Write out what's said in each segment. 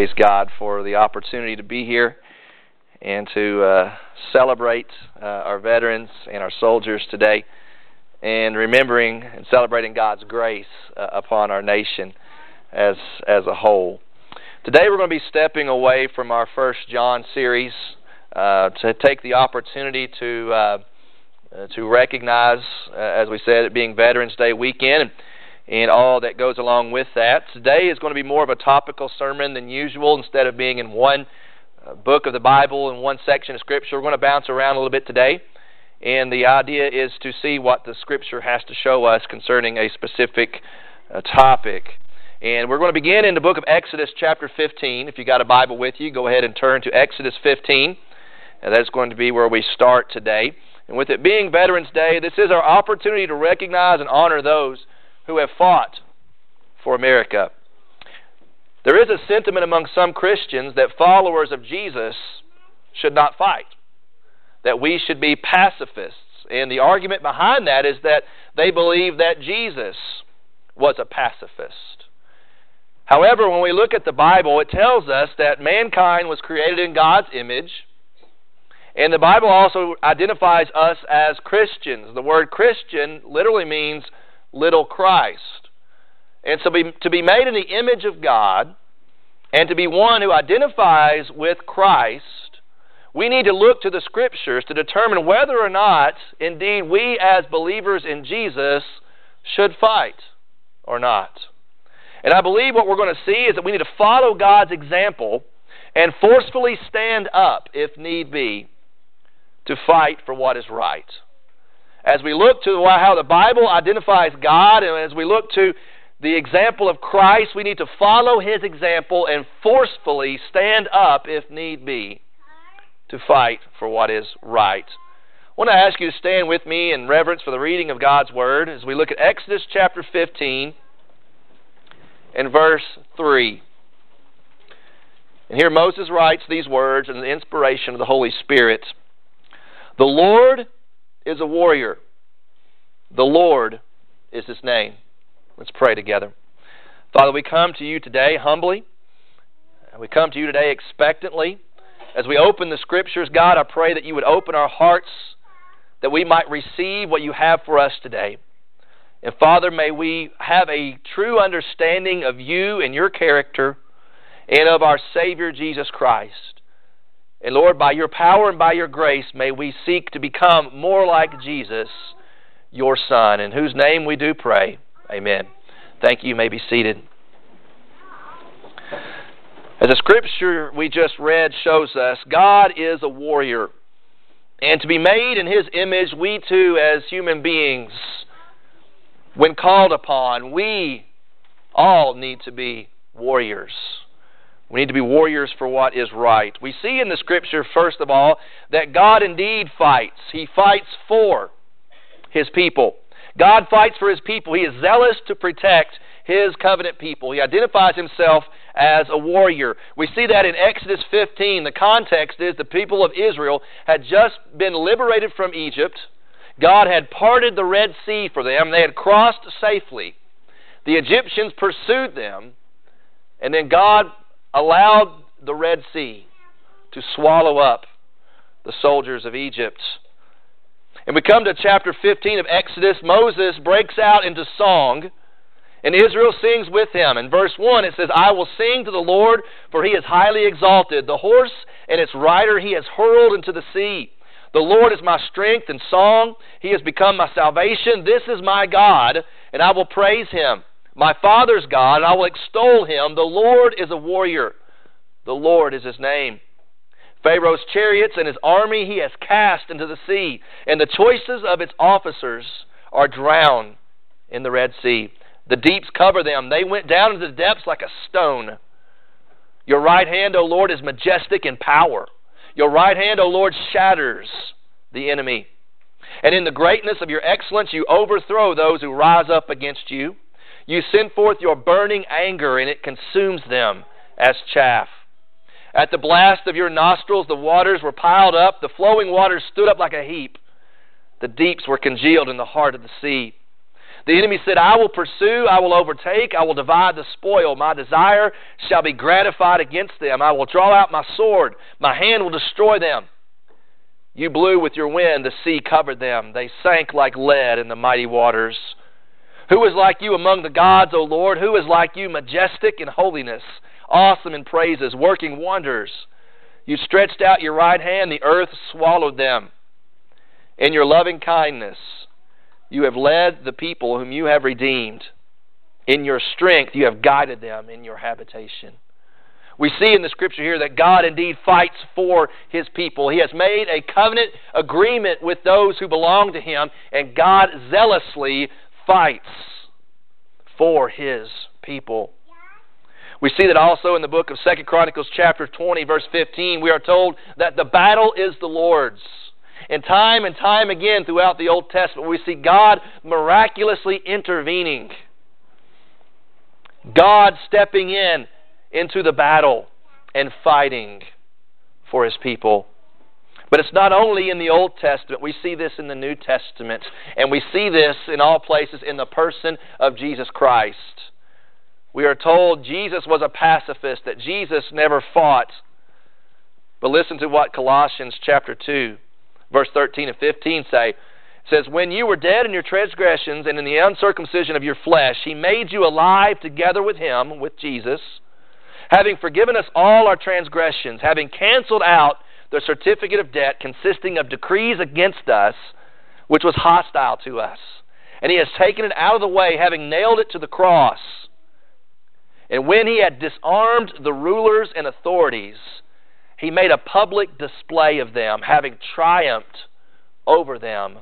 Praise God for the opportunity to be here and to uh, celebrate uh, our veterans and our soldiers today, and remembering and celebrating God's grace uh, upon our nation as as a whole. Today we're going to be stepping away from our First John series uh, to take the opportunity to uh, uh, to recognize, as we said, it being Veterans Day weekend and all that goes along with that. Today is going to be more of a topical sermon than usual. Instead of being in one uh, book of the Bible and one section of Scripture, we're going to bounce around a little bit today. And the idea is to see what the Scripture has to show us concerning a specific uh, topic. And we're going to begin in the book of Exodus, chapter 15. If you got a Bible with you, go ahead and turn to Exodus 15. And that's going to be where we start today. And with it being Veterans Day, this is our opportunity to recognize and honor those who have fought for America. There is a sentiment among some Christians that followers of Jesus should not fight, that we should be pacifists. And the argument behind that is that they believe that Jesus was a pacifist. However, when we look at the Bible, it tells us that mankind was created in God's image. And the Bible also identifies us as Christians. The word Christian literally means little Christ. And so be, to be made in the image of God and to be one who identifies with Christ, we need to look to the Scriptures to determine whether or not, indeed, we as believers in Jesus should fight or not. And I believe what we're going to see is that we need to follow God's example and forcefully stand up, if need be, to fight for what is right as we look to how the Bible identifies God and as we look to the example of Christ, we need to follow his example and forcefully stand up, if need be, to fight for what is right. I want to ask you to stand with me in reverence for the reading of God's Word as we look at Exodus chapter 15 and verse 3. And here Moses writes these words in the inspiration of the Holy Spirit The Lord is a warrior. The Lord is his name. Let's pray together. Father, we come to you today humbly. We come to you today expectantly. As we open the Scriptures, God, I pray that you would open our hearts that we might receive what you have for us today. And Father, may we have a true understanding of you and your character and of our Savior Jesus Christ. And Lord, by your power and by your grace, may we seek to become more like Jesus, your Son, in whose name we do pray. Amen. Thank you. You may be seated. As the scripture we just read shows us, God is a warrior. And to be made in His image, we too, as human beings, when called upon, we all need to be warriors. We need to be warriors for what is right. We see in the Scripture, first of all, that God indeed fights. He fights for His people. God fights for His people. He is zealous to protect His covenant people. He identifies Himself as a warrior. We see that in Exodus 15. The context is the people of Israel had just been liberated from Egypt. God had parted the Red Sea for them. They had crossed safely. The Egyptians pursued them. And then God allowed the Red Sea to swallow up the soldiers of Egypt. And we come to chapter 15 of Exodus. Moses breaks out into song, and Israel sings with him. In verse 1, it says, I will sing to the Lord, for he is highly exalted. The horse and its rider he has hurled into the sea. The Lord is my strength and song. He has become my salvation. This is my God, and I will praise him my father's God, and I will extol him. The Lord is a warrior. The Lord is his name. Pharaoh's chariots and his army he has cast into the sea, and the choices of its officers are drowned in the Red Sea. The deeps cover them. They went down into the depths like a stone. Your right hand, O Lord, is majestic in power. Your right hand, O Lord, shatters the enemy. And in the greatness of your excellence, you overthrow those who rise up against you. You send forth your burning anger, and it consumes them as chaff. At the blast of your nostrils, the waters were piled up, the flowing waters stood up like a heap. The deeps were congealed in the heart of the sea. The enemy said, I will pursue, I will overtake, I will divide the spoil. My desire shall be gratified against them. I will draw out my sword, my hand will destroy them. You blew with your wind, the sea covered them. They sank like lead in the mighty waters. Who is like you among the gods, O Lord? Who is like you, majestic in holiness, awesome in praises, working wonders? You stretched out your right hand, the earth swallowed them. In your loving kindness, you have led the people whom you have redeemed. In your strength, you have guided them in your habitation. We see in the scripture here that God indeed fights for his people. He has made a covenant agreement with those who belong to him, and God zealously fights for his people. We see that also in the book of Second Chronicles chapter 20 verse 15 we are told that the battle is the Lord's. And time and time again throughout the Old Testament, we see God miraculously intervening. God stepping in into the battle and fighting for his people. But it's not only in the Old Testament, we see this in the New Testament, and we see this in all places in the person of Jesus Christ. We are told Jesus was a pacifist, that Jesus never fought. But listen to what Colossians chapter 2 verse 13 and 15 say. Says, When you were dead in your transgressions and in the uncircumcision of your flesh, he made you alive together with him, with Jesus, having forgiven us all our transgressions, having canceled out the certificate of debt consisting of decrees against us, which was hostile to us. And he has taken it out of the way, having nailed it to the cross. And when he had disarmed the rulers and authorities, he made a public display of them, having triumphed over them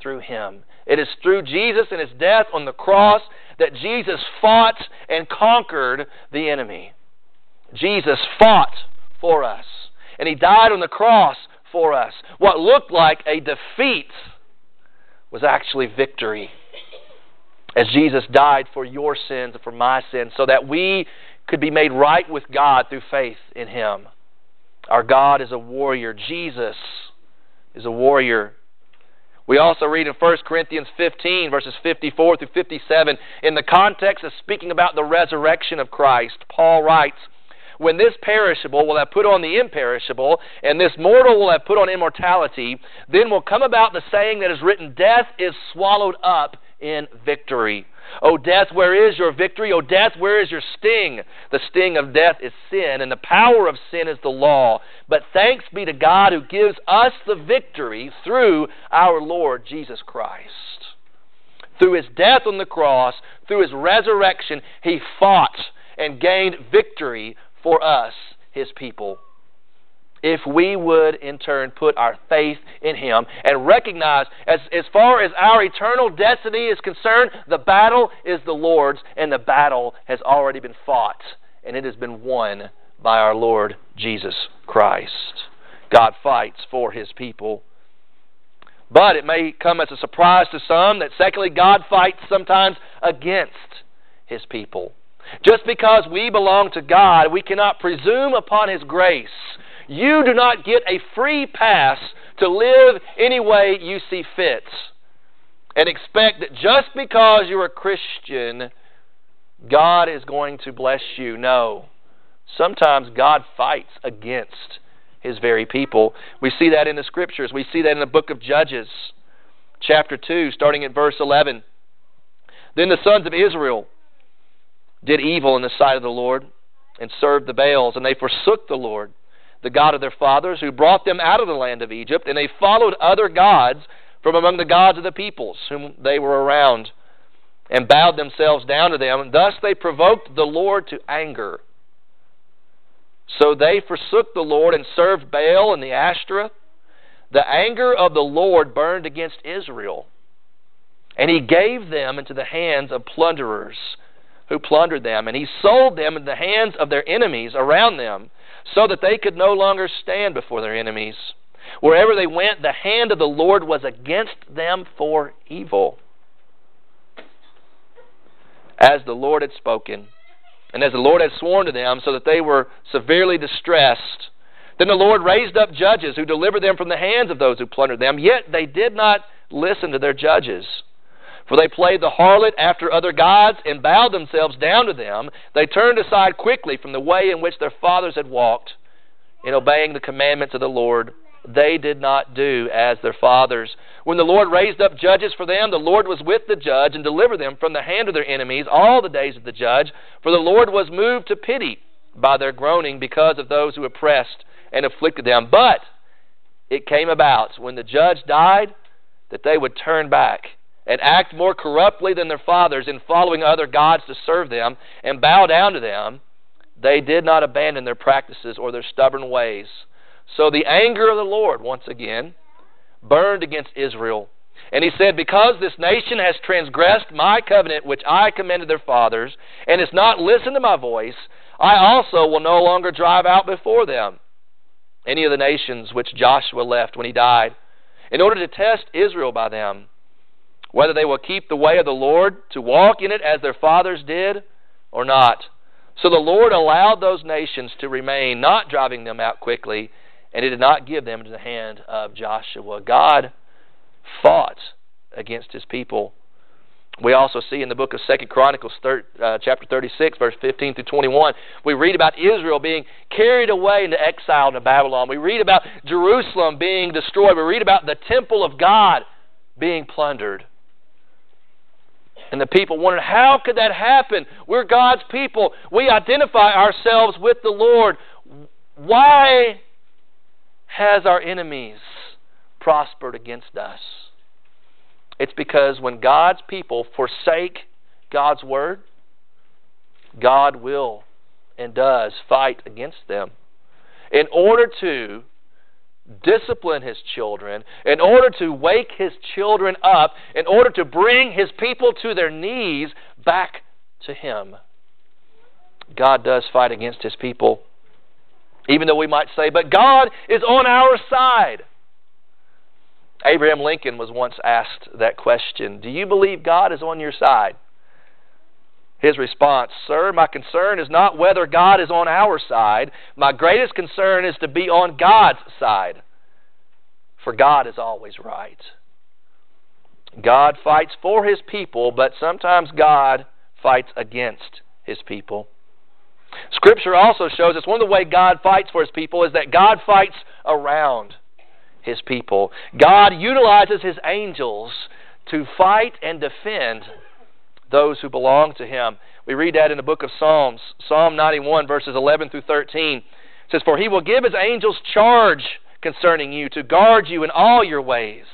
through him. It is through Jesus and his death on the cross that Jesus fought and conquered the enemy. Jesus fought for us, and he died on the cross for us. What looked like a defeat was actually victory. As Jesus died for your sins and for my sins, so that we could be made right with God through faith in him. Our God is a warrior. Jesus is a warrior. We also read in 1 Corinthians 15, verses 54 through 57, in the context of speaking about the resurrection of Christ, Paul writes, When this perishable will have put on the imperishable, and this mortal will have put on immortality, then will come about the saying that is written, Death is swallowed up in victory. O death, where is your victory? O death, where is your sting? The sting of death is sin, and the power of sin is the law. But thanks be to God who gives us the victory through our Lord Jesus Christ. Through his death on the cross, through his resurrection, he fought and gained victory for us, his people if we would in turn put our faith in Him and recognize, as, as far as our eternal destiny is concerned, the battle is the Lord's, and the battle has already been fought, and it has been won by our Lord Jesus Christ. God fights for His people. But it may come as a surprise to some that, secondly, God fights sometimes against His people. Just because we belong to God, we cannot presume upon His grace you do not get a free pass to live any way you see fit and expect that just because you're a Christian, God is going to bless you. No. Sometimes God fights against his very people. We see that in the scriptures. We see that in the book of Judges, chapter 2, starting at verse 11. Then the sons of Israel did evil in the sight of the Lord and served the Baals, and they forsook the Lord the God of their fathers, who brought them out of the land of Egypt, and they followed other gods from among the gods of the peoples whom they were around, and bowed themselves down to them. and Thus they provoked the Lord to anger. So they forsook the Lord and served Baal and the Ashtoreth. The anger of the Lord burned against Israel, and he gave them into the hands of plunderers who plundered them, and he sold them into the hands of their enemies around them so that they could no longer stand before their enemies. Wherever they went, the hand of the Lord was against them for evil. As the Lord had spoken, and as the Lord had sworn to them, so that they were severely distressed. Then the Lord raised up judges who delivered them from the hands of those who plundered them, yet they did not listen to their judges. For they played the harlot after other gods and bowed themselves down to them. They turned aside quickly from the way in which their fathers had walked in obeying the commandments of the Lord. They did not do as their fathers. When the Lord raised up judges for them, the Lord was with the judge and delivered them from the hand of their enemies all the days of the judge. For the Lord was moved to pity by their groaning because of those who oppressed and afflicted them. But it came about when the judge died that they would turn back and act more corruptly than their fathers in following other gods to serve them and bow down to them, they did not abandon their practices or their stubborn ways. So the anger of the Lord, once again, burned against Israel. And he said, Because this nation has transgressed my covenant which I commanded their fathers, and has not listened to my voice, I also will no longer drive out before them any of the nations which Joshua left when he died, in order to test Israel by them whether they will keep the way of the Lord to walk in it as their fathers did or not. So the Lord allowed those nations to remain, not driving them out quickly, and He did not give them into the hand of Joshua. God fought against His people. We also see in the book of Second Chronicles, uh, chapter 36, verse 15 through 21, we read about Israel being carried away into exile into Babylon. We read about Jerusalem being destroyed. We read about the temple of God being plundered. And the people wondered, how could that happen? We're God's people. We identify ourselves with the Lord. Why has our enemies prospered against us? It's because when God's people forsake God's word, God will and does fight against them. In order to discipline his children, in order to wake his children up, in order to bring his people to their knees back to him. God does fight against his people. Even though we might say, but God is on our side. Abraham Lincoln was once asked that question Do you believe God is on your side? His response, Sir, my concern is not whether God is on our side. My greatest concern is to be on God's side. For God is always right. God fights for his people, but sometimes God fights against his people. Scripture also shows us one of the ways God fights for his people is that God fights around his people. God utilizes his angels to fight and defend those who belong to him. We read that in the book of Psalms, Psalm 91, verses 11 through 13. It says, For he will give his angels charge concerning you to guard you in all your ways.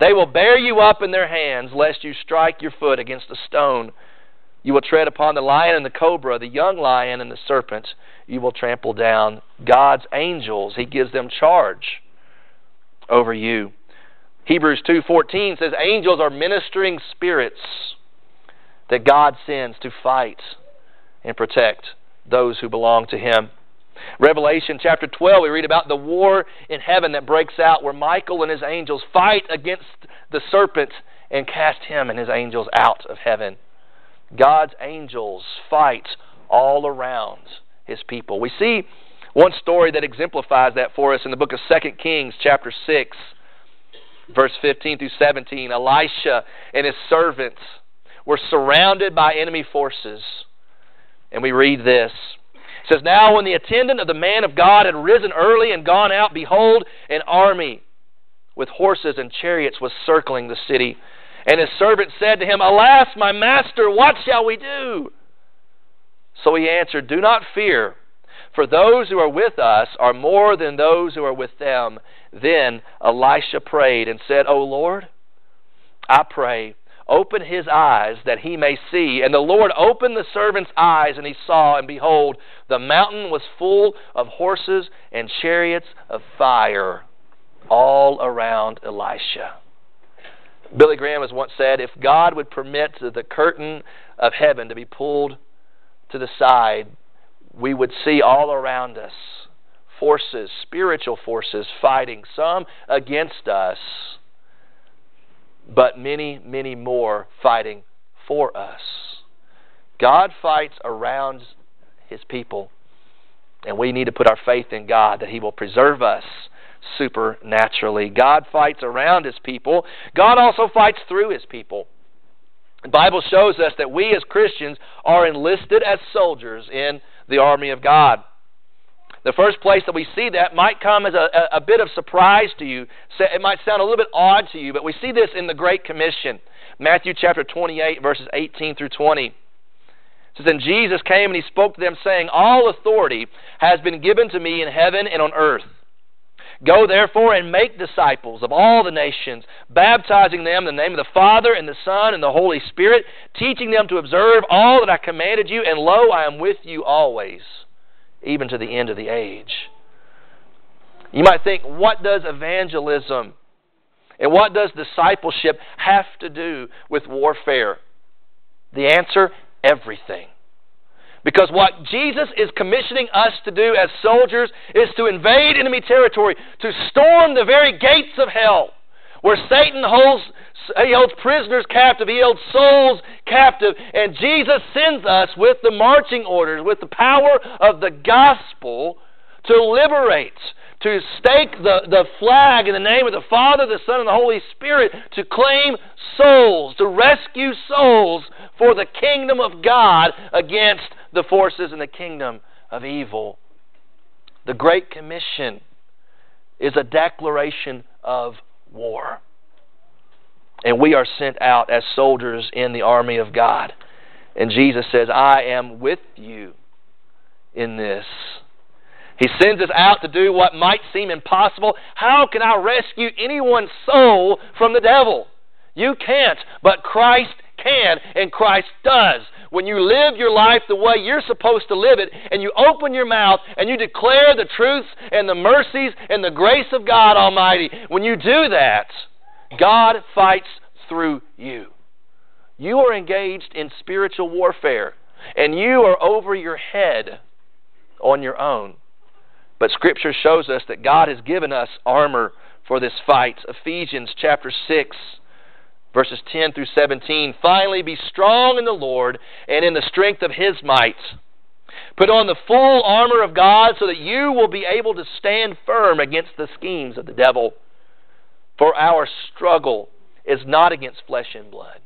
They will bear you up in their hands, lest you strike your foot against a stone. You will tread upon the lion and the cobra, the young lion and the serpent. You will trample down. God's angels, He gives them charge over you. Hebrews 2:14 says angels are ministering spirits that God sends to fight and protect those who belong to Him. Revelation chapter 12, we read about the war in heaven that breaks out where Michael and his angels fight against the serpent and cast him and his angels out of heaven. God's angels fight all around his people. We see one story that exemplifies that for us in the book of 2 Kings chapter 6 verse 15 through 17. Elisha and his servants were surrounded by enemy forces. And we read this. It says, Now when the attendant of the man of God had risen early and gone out, behold, an army with horses and chariots was circling the city. And his servant said to him, Alas, my master, what shall we do? So he answered, Do not fear, for those who are with us are more than those who are with them. Then Elisha prayed and said, O Lord, I pray Open his eyes that he may see. And the Lord opened the servant's eyes, and he saw, and behold, the mountain was full of horses and chariots of fire all around Elisha. Billy Graham has once said, if God would permit the curtain of heaven to be pulled to the side, we would see all around us forces, spiritual forces, fighting, some against us but many, many more fighting for us. God fights around his people, and we need to put our faith in God that he will preserve us supernaturally. God fights around his people. God also fights through his people. The Bible shows us that we as Christians are enlisted as soldiers in the army of God. The first place that we see that might come as a, a, bit of surprise to you. It might sound a little bit odd to you, but we see this in the Great Commission. Matthew chapter 28, verses 18 through 20. It says, And Jesus came and he spoke to them, saying, All authority has been given to me in heaven and on earth. Go therefore and make disciples of all the nations, baptizing them in the name of the Father and the Son and the Holy Spirit, teaching them to observe all that I commanded you, and lo, I am with you always even to the end of the age. You might think, what does evangelism and what does discipleship have to do with warfare? The answer everything. Because what Jesus is commissioning us to do as soldiers is to invade enemy territory, to storm the very gates of hell, where Satan holds he holds prisoners captive, he holds souls captive, and Jesus sends us with the marching orders, with the power of the gospel to liberate, to stake the, the flag in the name of the Father, the Son, and the Holy Spirit, to claim souls, to rescue souls for the kingdom of God against the forces in the kingdom of evil. The Great Commission is a declaration of war. And we are sent out as soldiers in the army of God. And Jesus says, I am with you in this. He sends us out to do what might seem impossible. How can I rescue anyone's soul from the devil? You can't, but Christ can, and Christ does. When you live your life the way you're supposed to live it, and you open your mouth and you declare the truths and the mercies and the grace of God Almighty, when you do that, God fights through you. You are engaged in spiritual warfare, and you are over your head on your own. But Scripture shows us that God has given us armor for this fight. Ephesians chapter 6, verses 10 through 17. Finally, be strong in the Lord and in the strength of His might. Put on the full armor of God so that you will be able to stand firm against the schemes of the devil. For our struggle is not against flesh and blood.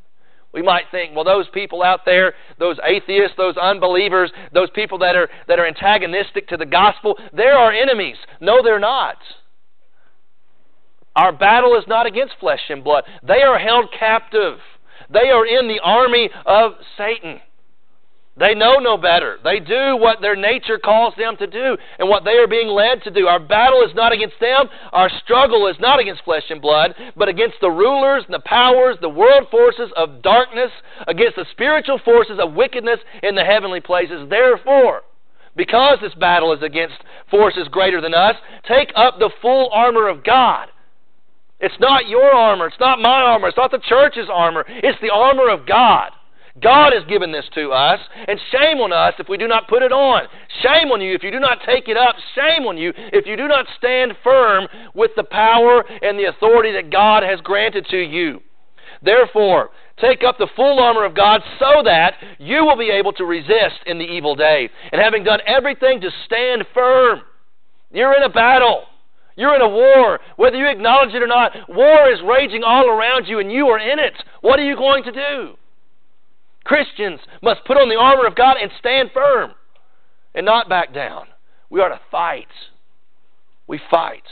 We might think, well, those people out there, those atheists, those unbelievers, those people that are, that are antagonistic to the gospel, they're our enemies. No, they're not. Our battle is not against flesh and blood. They are held captive. They are in the army of Satan. They know no better. They do what their nature calls them to do and what they are being led to do. Our battle is not against them. Our struggle is not against flesh and blood, but against the rulers and the powers, the world forces of darkness, against the spiritual forces of wickedness in the heavenly places. Therefore, because this battle is against forces greater than us, take up the full armor of God. It's not your armor. It's not my armor. It's not the church's armor. It's the armor of God. God has given this to us, and shame on us if we do not put it on. Shame on you if you do not take it up. Shame on you if you do not stand firm with the power and the authority that God has granted to you. Therefore, take up the full armor of God so that you will be able to resist in the evil day. And having done everything to stand firm, you're in a battle. You're in a war. Whether you acknowledge it or not, war is raging all around you and you are in it. What are you going to do? Christians must put on the armor of God and stand firm and not back down. We are to fight. We fight.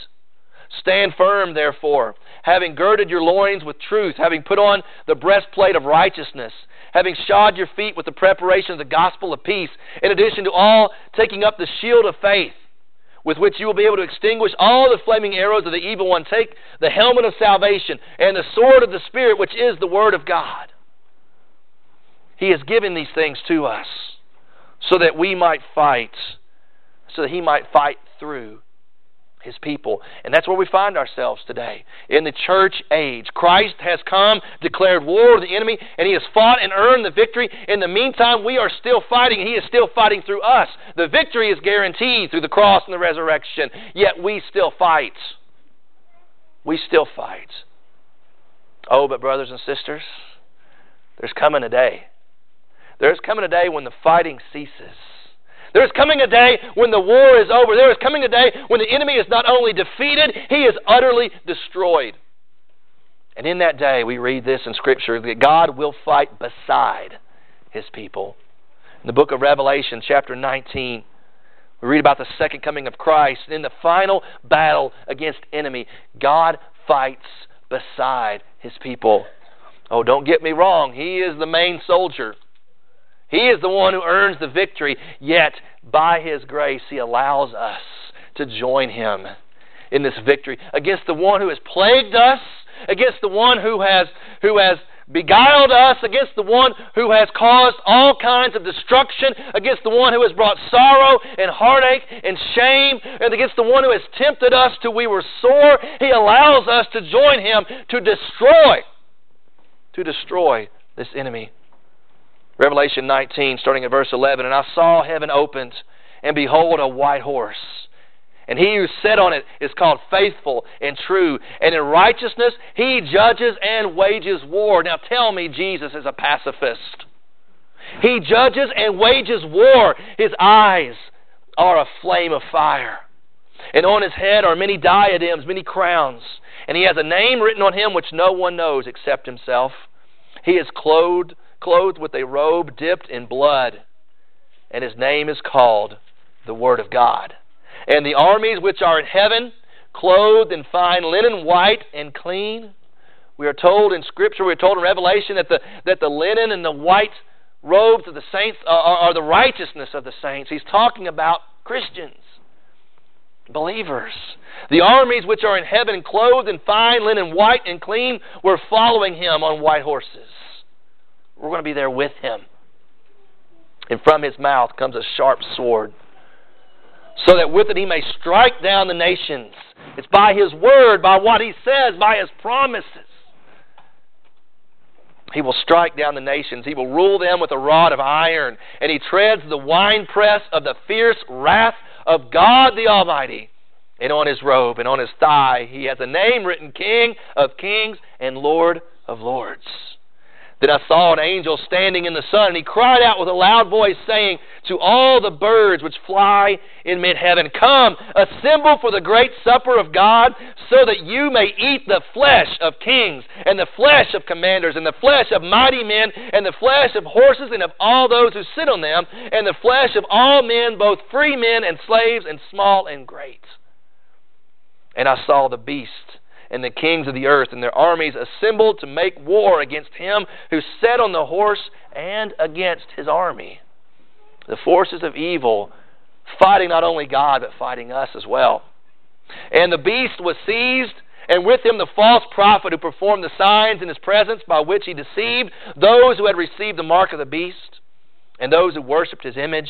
Stand firm, therefore, having girded your loins with truth, having put on the breastplate of righteousness, having shod your feet with the preparation of the gospel of peace, in addition to all, taking up the shield of faith, with which you will be able to extinguish all the flaming arrows of the evil one. Take the helmet of salvation and the sword of the Spirit, which is the Word of God. He has given these things to us so that we might fight, so that He might fight through His people. And that's where we find ourselves today. In the church age, Christ has come, declared war to the enemy, and He has fought and earned the victory. In the meantime, we are still fighting, and He is still fighting through us. The victory is guaranteed through the cross and the resurrection, yet we still fight. We still fight. Oh, but brothers and sisters, there's coming a day there is coming a day when the fighting ceases. There is coming a day when the war is over. There is coming a day when the enemy is not only defeated, he is utterly destroyed. And in that day, we read this in Scripture that God will fight beside his people. In the book of Revelation, chapter 19, we read about the second coming of Christ. And in the final battle against enemy, God fights beside his people. Oh, don't get me wrong. He is the main soldier. He is the one who earns the victory. Yet, by his grace, he allows us to join him in this victory against the one who has plagued us, against the one who has, who has beguiled us, against the one who has caused all kinds of destruction, against the one who has brought sorrow and heartache and shame, and against the one who has tempted us till we were sore. He allows us to join him to destroy, to destroy this enemy. Revelation 19, starting at verse 11, and I saw heaven opened, and behold, a white horse and he who sat on it is called faithful and true. And in righteousness he judges and wages war. Now tell me Jesus is a pacifist. He judges and wages war. His eyes are a flame of fire. And on his head are many diadems, many crowns. And he has a name written on him which no one knows except himself. He is clothed, clothed with a robe dipped in blood. And his name is called the Word of God. And the armies which are in heaven, clothed in fine linen, white and clean. We are told in Scripture, we are told in Revelation that the, that the linen and the white robes of the saints are, are the righteousness of the saints. He's talking about Christians, believers. The armies which are in heaven, clothed in fine linen, white and clean, were following him on white horses. We're going to be there with him. And from his mouth comes a sharp sword so that with it he may strike down the nations. It's by his word, by what he says, by his promises. He will strike down the nations. He will rule them with a rod of iron. And he treads the winepress of the fierce wrath of God the Almighty. And on his robe and on his thigh he has a name written King of Kings and Lord of Lords. Then I saw an angel standing in the sun, and he cried out with a loud voice, saying to all the birds which fly in mid heaven, Come, assemble for the great supper of God, so that you may eat the flesh of kings, and the flesh of commanders, and the flesh of mighty men, and the flesh of horses, and of all those who sit on them, and the flesh of all men, both free men and slaves, and small and great. And I saw the beast and the kings of the earth and their armies assembled to make war against him who sat on the horse and against his army. The forces of evil fighting not only God, but fighting us as well. And the beast was seized, and with him the false prophet who performed the signs in his presence by which he deceived those who had received the mark of the beast and those who worshipped his image.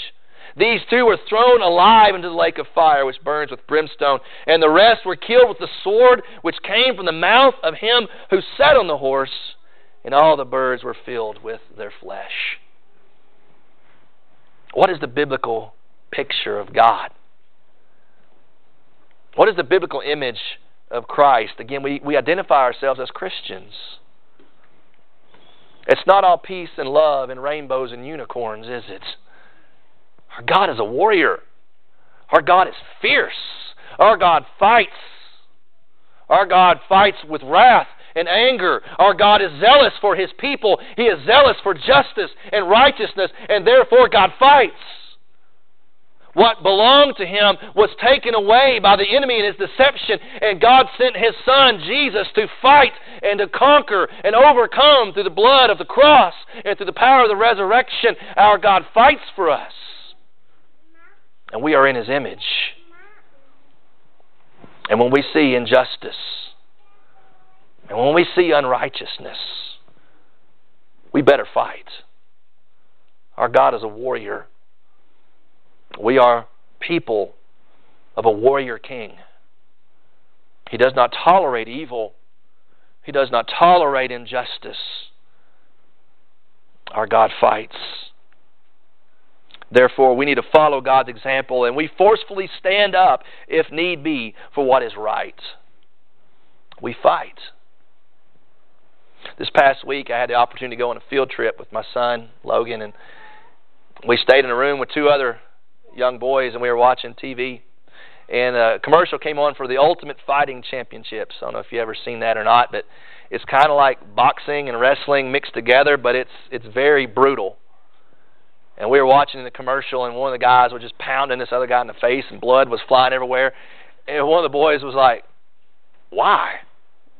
These two were thrown alive into the lake of fire, which burns with brimstone, and the rest were killed with the sword which came from the mouth of him who sat on the horse, and all the birds were filled with their flesh. What is the biblical picture of God? What is the biblical image of Christ? Again, we, we identify ourselves as Christians. It's not all peace and love and rainbows and unicorns, is it? Our God is a warrior. Our God is fierce. Our God fights. Our God fights with wrath and anger. Our God is zealous for His people. He is zealous for justice and righteousness, and therefore God fights. What belonged to him was taken away by the enemy in his deception, and God sent his Son, Jesus, to fight and to conquer and overcome through the blood of the cross and through the power of the resurrection. Our God fights for us and we are in His image. And when we see injustice, and when we see unrighteousness, we better fight. Our God is a warrior. We are people of a warrior king. He does not tolerate evil, He does not tolerate injustice. Our God fights. Therefore, we need to follow God's example and we forcefully stand up, if need be, for what is right. We fight. This past week, I had the opportunity to go on a field trip with my son, Logan, and we stayed in a room with two other young boys and we were watching TV. and a commercial came on for the Ultimate Fighting Championships. I don't know if you've ever seen that or not, but it's kind of like boxing and wrestling mixed together, but it's it's very brutal. And we were watching the commercial, and one of the guys was just pounding this other guy in the face, and blood was flying everywhere. And one of the boys was like, "Why?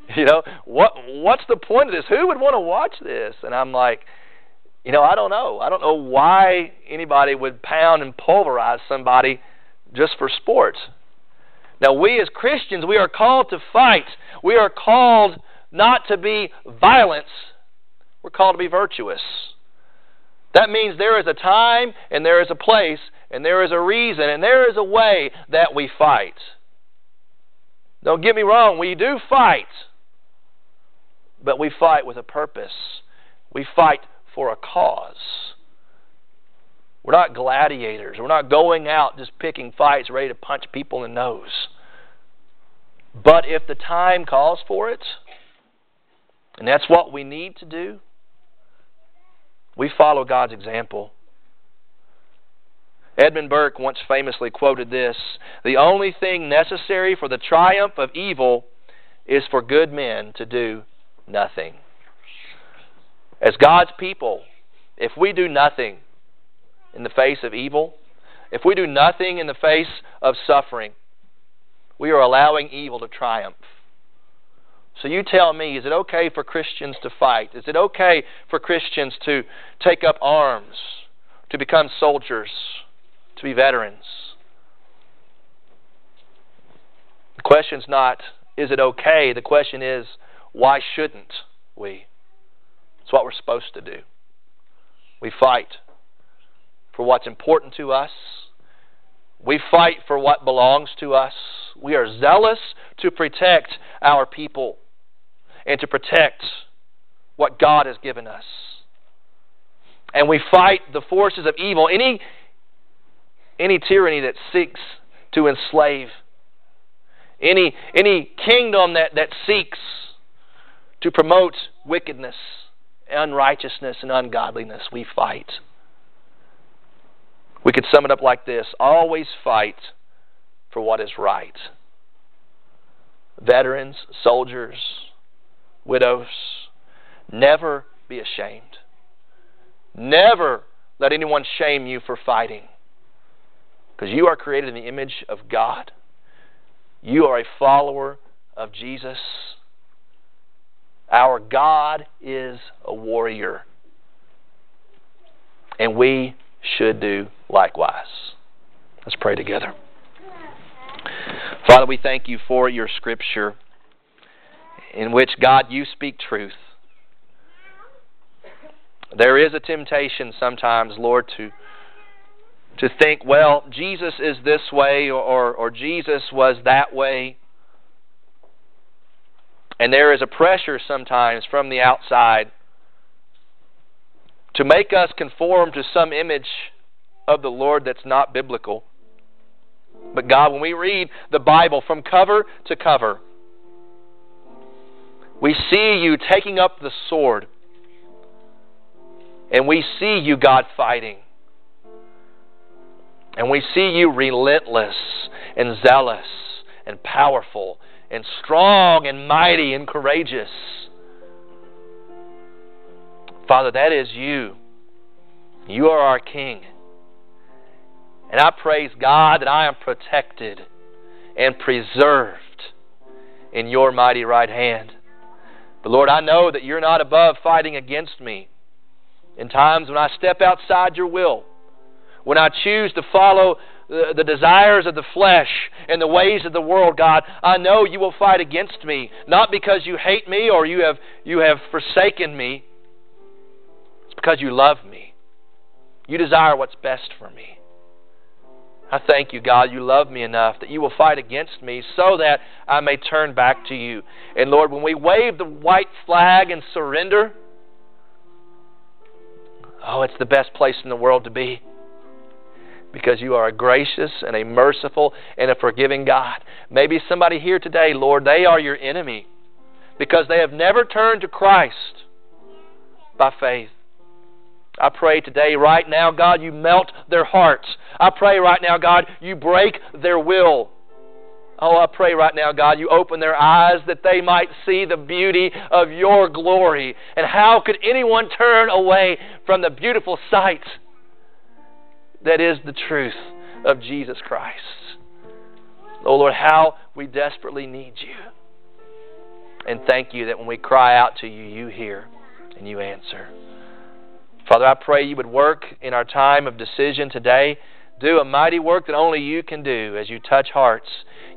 You know what? What's the point of this? Who would want to watch this?" And I'm like, "You know, I don't know. I don't know why anybody would pound and pulverize somebody just for sports." Now, we as Christians, we are called to fight. We are called not to be violence. We're called to be virtuous. That means there is a time and there is a place and there is a reason and there is a way that we fight. Don't get me wrong, we do fight, but we fight with a purpose. We fight for a cause. We're not gladiators. We're not going out just picking fights ready to punch people in the nose. But if the time calls for it, and that's what we need to do. We follow God's example. Edmund Burke once famously quoted this The only thing necessary for the triumph of evil is for good men to do nothing. As God's people, if we do nothing in the face of evil, if we do nothing in the face of suffering, we are allowing evil to triumph. So you tell me, is it okay for Christians to fight? Is it okay for Christians to take up arms, to become soldiers, to be veterans? The question's not, is it okay? The question is, why shouldn't we? It's what we're supposed to do. We fight for what's important to us. We fight for what belongs to us. We are zealous to protect our people and to protect what God has given us. And we fight the forces of evil, any, any tyranny that seeks to enslave, any, any kingdom that, that seeks to promote wickedness, unrighteousness, and ungodliness, we fight. We could sum it up like this always fight for what is right. Veterans, soldiers, widows, never be ashamed. Never let anyone shame you for fighting. Because you are created in the image of God. You are a follower of Jesus. Our God is a warrior. And we should do likewise. Let's pray together. Father, we thank you for your scripture in which, God, you speak truth. There is a temptation sometimes, Lord, to to think, well, Jesus is this way or, or Jesus was that way. And there is a pressure sometimes from the outside to make us conform to some image of the Lord that's not biblical. But God, when we read the Bible from cover to cover, we see you taking up the sword. And we see you, God, fighting. And we see you relentless and zealous and powerful and strong and mighty and courageous. Father, that is you. You are our King. And I praise God that I am protected and preserved in your mighty right hand. But Lord, I know that you're not above fighting against me. In times when I step outside your will, when I choose to follow the, the, desires of the flesh and the ways of the world, God, I know you will fight against me, not because you hate me or you have, you have forsaken me. It's because you love me. You desire what's best for me. I thank you, God, you love me enough that you will fight against me so that I may turn back to you. And Lord, when we wave the white flag and surrender, oh, it's the best place in the world to be because you are a gracious and a merciful and a forgiving God. Maybe somebody here today, Lord, they are your enemy because they have never turned to Christ by faith. I pray today, right now, God, you melt their hearts. I pray right now, God, you break their will Oh, I pray right now, God, you open their eyes that they might see the beauty of your glory. And how could anyone turn away from the beautiful sight that is the truth of Jesus Christ? Oh, Lord, how we desperately need you. And thank you that when we cry out to you, you hear and you answer. Father, I pray you would work in our time of decision today. Do a mighty work that only you can do as you touch hearts.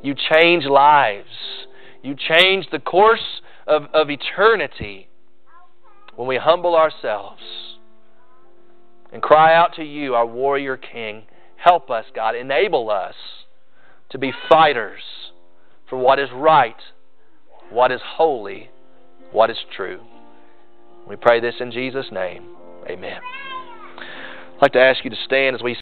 You change lives. You change the course of, of eternity when we humble ourselves and cry out to you, our warrior king. Help us, God. Enable us to be fighters for what is right, what is holy, what is true. We pray this in Jesus' name. Amen. I'd like to ask you to stand as we